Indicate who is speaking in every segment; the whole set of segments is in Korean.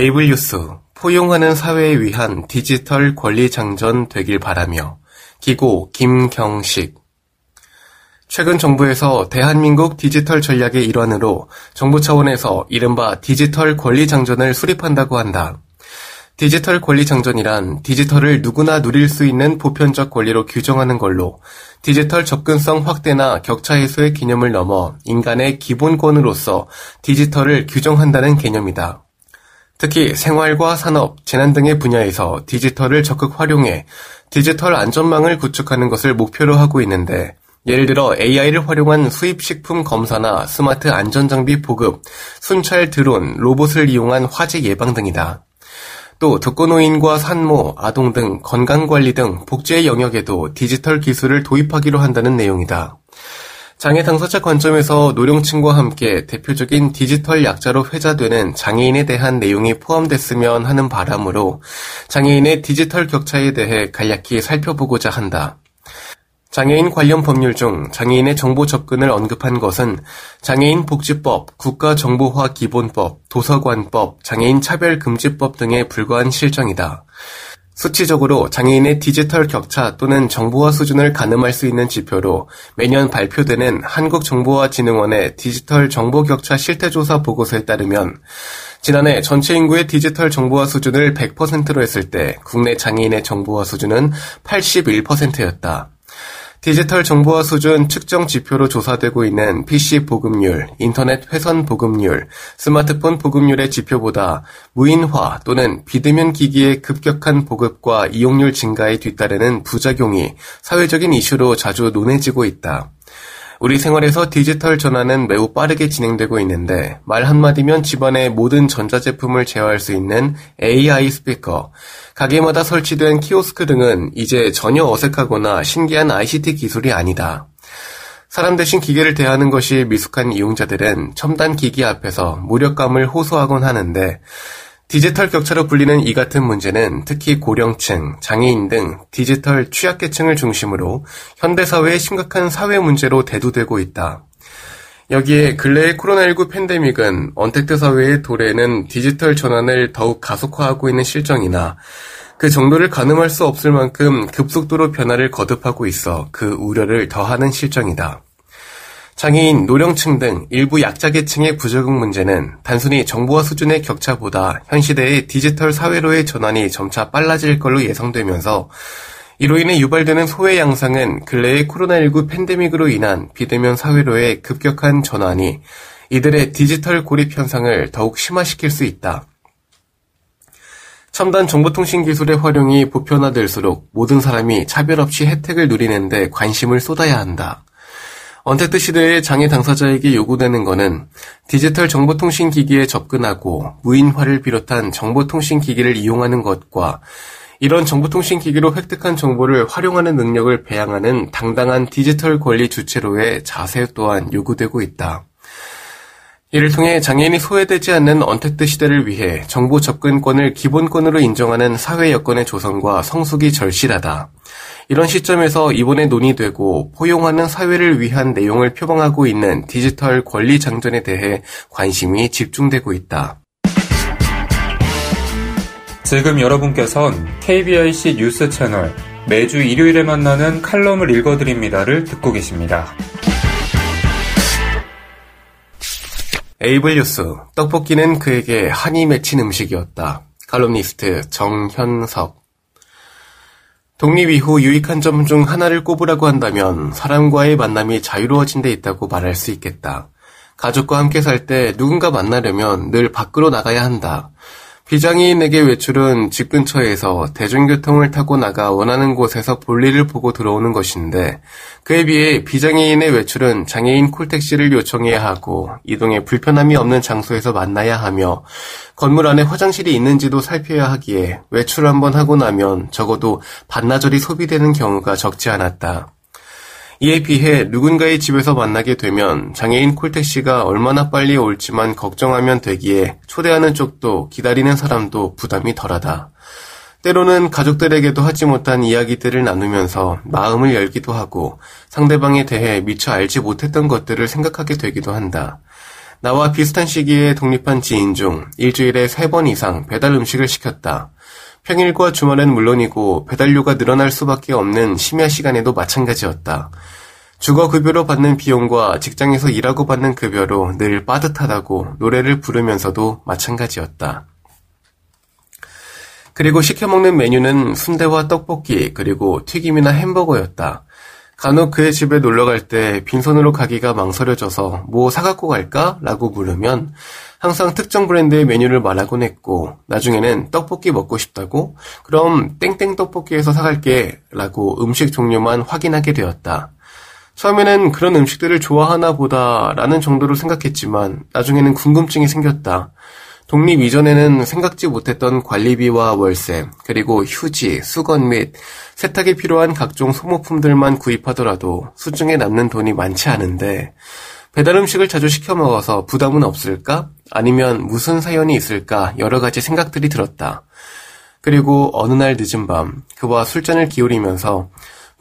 Speaker 1: 에이블 뉴스 포용하는 사회에 위한 디지털 권리 장전 되길 바라며 기고 김경식 최근 정부에서 대한민국 디지털 전략의 일환으로 정부 차원에서 이른바 디지털 권리 장전을 수립한다고 한다. 디지털 권리 장전이란 디지털을 누구나 누릴 수 있는 보편적 권리로 규정하는 걸로 디지털 접근성 확대나 격차 해소의 개념을 넘어 인간의 기본권으로서 디지털을 규정한다는 개념이다. 특히 생활과 산업, 재난 등의 분야에서 디지털을 적극 활용해 디지털 안전망을 구축하는 것을 목표로 하고 있는데 예를 들어 AI를 활용한 수입식품 검사나 스마트 안전장비 보급, 순찰 드론, 로봇을 이용한 화재 예방 등이다. 또 독거노인과 산모, 아동 등 건강관리 등 복지의 영역에도 디지털 기술을 도입하기로 한다는 내용이다. 장애 당사자 관점에서 노령층과 함께 대표적인 디지털 약자로 회자되는 장애인에 대한 내용이 포함됐으면 하는 바람으로 장애인의 디지털 격차에 대해 간략히 살펴보고자 한다. 장애인 관련 법률 중 장애인의 정보 접근을 언급한 것은 장애인 복지법, 국가정보화 기본법, 도서관법, 장애인 차별금지법 등에 불과한 실정이다. 수치적으로 장애인의 디지털 격차 또는 정보화 수준을 가늠할 수 있는 지표로 매년 발표되는 한국정보화진흥원의 디지털 정보 격차 실태조사 보고서에 따르면 지난해 전체 인구의 디지털 정보화 수준을 100%로 했을 때 국내 장애인의 정보화 수준은 81%였다. 디지털 정보화 수준 측정 지표로 조사되고 있는 PC 보급률, 인터넷 회선 보급률, 스마트폰 보급률의 지표보다 무인화 또는 비대면 기기의 급격한 보급과 이용률 증가에 뒤따르는 부작용이 사회적인 이슈로 자주 논해지고 있다. 우리 생활에서 디지털 전환은 매우 빠르게 진행되고 있는데 말 한마디면 집안의 모든 전자제품을 제어할 수 있는 AI 스피커, 가게마다 설치된 키오스크 등은 이제 전혀 어색하거나 신기한 ICT 기술이 아니다. 사람 대신 기계를 대하는 것이 미숙한 이용자들은 첨단 기기 앞에서 무력감을 호소하곤 하는데 디지털 격차로 불리는 이 같은 문제는 특히 고령층, 장애인 등 디지털 취약계층을 중심으로 현대사회의 심각한 사회 문제로 대두되고 있다. 여기에 근래의 코로나19 팬데믹은 언택트 사회의 도래는 디지털 전환을 더욱 가속화하고 있는 실정이나 그 정도를 가늠할 수 없을 만큼 급속도로 변화를 거듭하고 있어 그 우려를 더하는 실정이다. 장애인, 노령층 등 일부 약자계층의 부적응 문제는 단순히 정보화 수준의 격차보다 현 시대의 디지털 사회로의 전환이 점차 빨라질 걸로 예상되면서 이로 인해 유발되는 소외 양상은 근래의 코로나19 팬데믹으로 인한 비대면 사회로의 급격한 전환이 이들의 디지털 고립 현상을 더욱 심화시킬 수 있다. 첨단 정보통신 기술의 활용이 보편화될수록 모든 사람이 차별 없이 혜택을 누리는데 관심을 쏟아야 한다. 언택트 시대의 장애 당사자에게 요구되는 것은 디지털 정보통신 기기에 접근하고 무인화를 비롯한 정보통신 기기를 이용하는 것과 이런 정보통신 기기로 획득한 정보를 활용하는 능력을 배양하는 당당한 디지털 권리 주체로의 자세 또한 요구되고 있다. 이를 통해 장애인이 소외되지 않는 언택트 시대를 위해 정보 접근권을 기본권으로 인정하는 사회 여건의 조성과 성숙이 절실하다. 이런 시점에서 이번에 논의되고 포용하는 사회를 위한 내용을 표방하고 있는 디지털 권리 장전에 대해 관심이 집중되고 있다.
Speaker 2: 지금 여러분께선 KBIC 뉴스 채널 매주 일요일에 만나는 칼럼을 읽어드립니다를 듣고 계십니다.
Speaker 1: 에이블 뉴스 떡볶이는 그에게 한이 맺힌 음식이었다. 칼럼니스트 정현석 독립 이후 유익한 점 중 하나를 꼽으라고 한다면 사람과의 만남이 자유로워진 데 있다고 말할 수 있겠다. 가족과 함께 살 때 누군가 만나려면 늘 밖으로 나가야 한다. 비장애인에게 외출은 집 근처에서 대중교통을 타고 나가 원하는 곳에서 볼일을 보고 들어오는 것인데 그에 비해 비장애인의 외출은 장애인 콜택시를 요청해야 하고 이동에 불편함이 없는 장소에서 만나야 하며 건물 안에 화장실이 있는지도 살펴야 하기에 외출 한번 하고 나면 적어도 반나절이 소비되는 경우가 적지 않았다. 이에 비해 누군가의 집에서 만나게 되면 장애인 콜택시가 얼마나 빨리 올지만 걱정하면 되기에 초대하는 쪽도 기다리는 사람도 부담이 덜하다. 때로는 가족들에게도 하지 못한 이야기들을 나누면서 마음을 열기도 하고 상대방에 대해 미처 알지 못했던 것들을 생각하게 되기도 한다. 나와 비슷한 시기에 독립한 지인 중 일주일에 세 번 이상 배달 음식을 시켰다. 평일과 주말엔 물론이고 배달료가 늘어날 수밖에 없는 심야 시간에도 마찬가지였다. 주거급여로 받는 비용과 직장에서 일하고 받는 급여로 늘 빠듯하다고 노래를 부르면서도 마찬가지였다. 그리고 시켜먹는 메뉴는 순대와 떡볶이, 그리고 튀김이나 햄버거였다. 간혹 그의 집에 놀러 갈 때 빈손으로 가기가 망설여져서 뭐 사갖고 갈까? 라고 물으면 항상 특정 브랜드의 메뉴를 말하곤 했고 나중에는 떡볶이 먹고 싶다고 그럼 땡땡 떡볶이에서 사갈게 라고 음식 종류만 확인하게 되었다. 처음에는 그런 음식들을 좋아하나 보다라는 정도로 생각했지만 나중에는 궁금증이 생겼다. 독립 이전에는 생각지 못했던 관리비와 월세, 그리고 휴지, 수건 및 세탁에 필요한 각종 소모품들만 구입하더라도 수중에 남는 돈이 많지 않은데 배달 음식을 자주 시켜 먹어서 부담은 없을까? 아니면 무슨 사연이 있을까? 여러 가지 생각들이 들었다. 그리고 어느 날 늦은 밤 그와 술잔을 기울이면서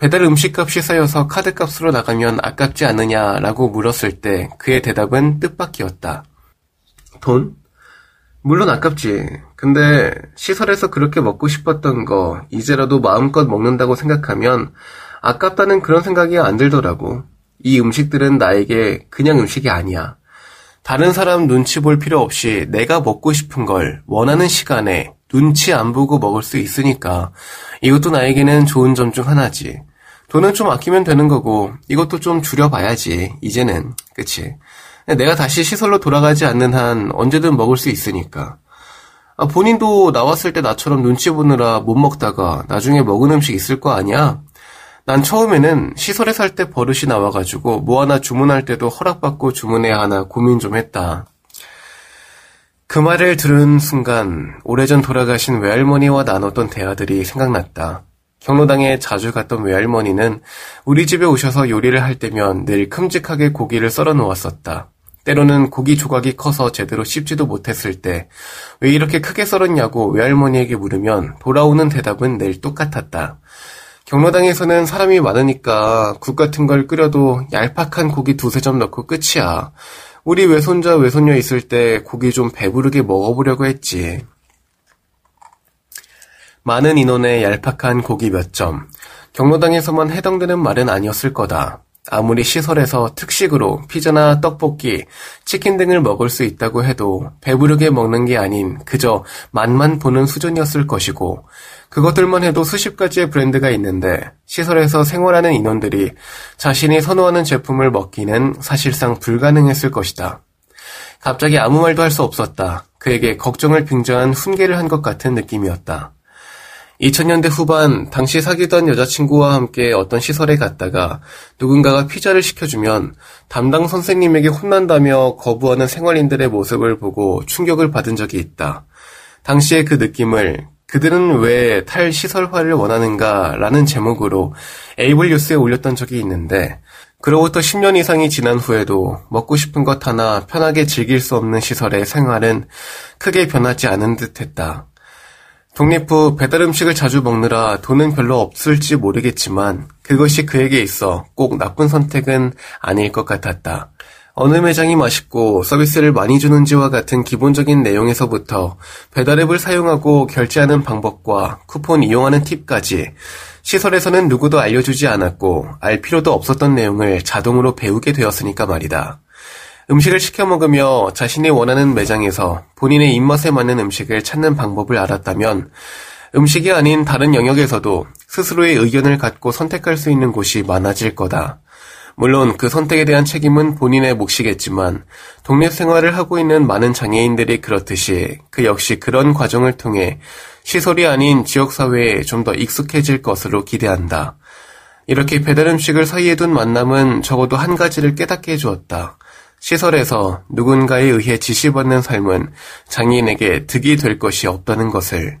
Speaker 1: 배달 음식값이 쌓여서 카드값으로 나가면 아깝지 않느냐라고 물었을 때 그의 대답은 뜻밖이었다. 돈? 물론 아깝지. 근데 시설에서 그렇게 먹고 싶었던 거 이제라도 마음껏 먹는다고 생각하면 아깝다는 그런 생각이 안 들더라고. 이 음식들은 나에게 그냥 음식이 아니야. 다른 사람 눈치 볼 필요 없이 내가 먹고 싶은 걸 원하는 시간에 눈치 안 보고 먹을 수 있으니까 이것도 나에게는 좋은 점 중 하나지. 돈은 좀 아끼면 되는 거고 이것도 좀 줄여봐야지. 이제는 그치? 내가 다시 시설로 돌아가지 않는 한 언제든 먹을 수 있으니까. 아, 본인도 나왔을 때 나처럼 눈치 보느라 못 먹다가 나중에 먹은 음식 있을 거 아니야? 난 처음에는 시설에 살 때 버릇이 나와가지고 뭐 하나 주문할 때도 허락받고 주문해야 하나 고민 좀 했다. 그 말을 들은 순간 오래전 돌아가신 외할머니와 나눴던 대화들이 생각났다. 경로당에 자주 갔던 외할머니는 우리 집에 오셔서 요리를 할 때면 늘 큼직하게 고기를 썰어 놓았었다. 때로는 고기 조각이 커서 제대로 씹지도 못했을 때 왜 이렇게 크게 썰었냐고 외할머니에게 물으면 돌아오는 대답은 늘 똑같았다. 경로당에서는 사람이 많으니까 국 같은 걸 끓여도 얄팍한 고기 두세 점 넣고 끝이야. 우리 외손자 외손녀 있을 때 고기 좀 배부르게 먹어보려고 했지. 많은 인원의 얄팍한 고기 몇 점. 경로당에서만 해당되는 말은 아니었을 거다. 아무리 시설에서 특식으로 피자나 떡볶이, 치킨 등을 먹을 수 있다고 해도 배부르게 먹는 게 아닌 그저 맛만 보는 수준이었을 것이고 그것들만 해도 수십 가지의 브랜드가 있는데 시설에서 생활하는 인원들이 자신이 선호하는 제품을 먹기는 사실상 불가능했을 것이다. 갑자기 아무 말도 할 수 없었다. 그에게 걱정을 빙자한 훈계를 한 것 같은 느낌이었다. 2000년대 후반 당시 사귀던 여자친구와 함께 어떤 시설에 갔다가 누군가가 피자를 시켜주면 담당 선생님에게 혼난다며 거부하는 생활인들의 모습을 보고 충격을 받은 적이 있다. 당시의 그 느낌을 그들은 왜 탈시설화를 원하는가 라는 제목으로 에이블 뉴스에 올렸던 적이 있는데 그로부터 10년 이상이 지난 후에도 먹고 싶은 것 하나 편하게 즐길 수 없는 시설의 생활은 크게 변하지 않은 듯 했다. 독립 후 배달 음식을 자주 먹느라 돈은 별로 없을지 모르겠지만 그것이 그에게 있어 꼭 나쁜 선택은 아닐 것 같았다. 어느 매장이 맛있고 서비스를 많이 주는지와 같은 기본적인 내용에서부터 배달앱을 사용하고 결제하는 방법과 쿠폰 이용하는 팁까지 시설에서는 누구도 알려주지 않았고 알 필요도 없었던 내용을 자동으로 배우게 되었으니까 말이다. 음식을 시켜 먹으며 자신이 원하는 매장에서 본인의 입맛에 맞는 음식을 찾는 방법을 알았다면 음식이 아닌 다른 영역에서도 스스로의 의견을 갖고 선택할 수 있는 곳이 많아질 거다. 물론 그 선택에 대한 책임은 본인의 몫이겠지만 독립 생활을 하고 있는 많은 장애인들이 그렇듯이 그 역시 그런 과정을 통해 시설이 아닌 지역사회에 좀 더 익숙해질 것으로 기대한다. 이렇게 배달 음식을 사이에 둔 만남은 적어도 한 가지를 깨닫게 해주었다. 시설에서 누군가에 의해 지시받는 삶은 장애인에게 득이 될 것이 없다는 것을.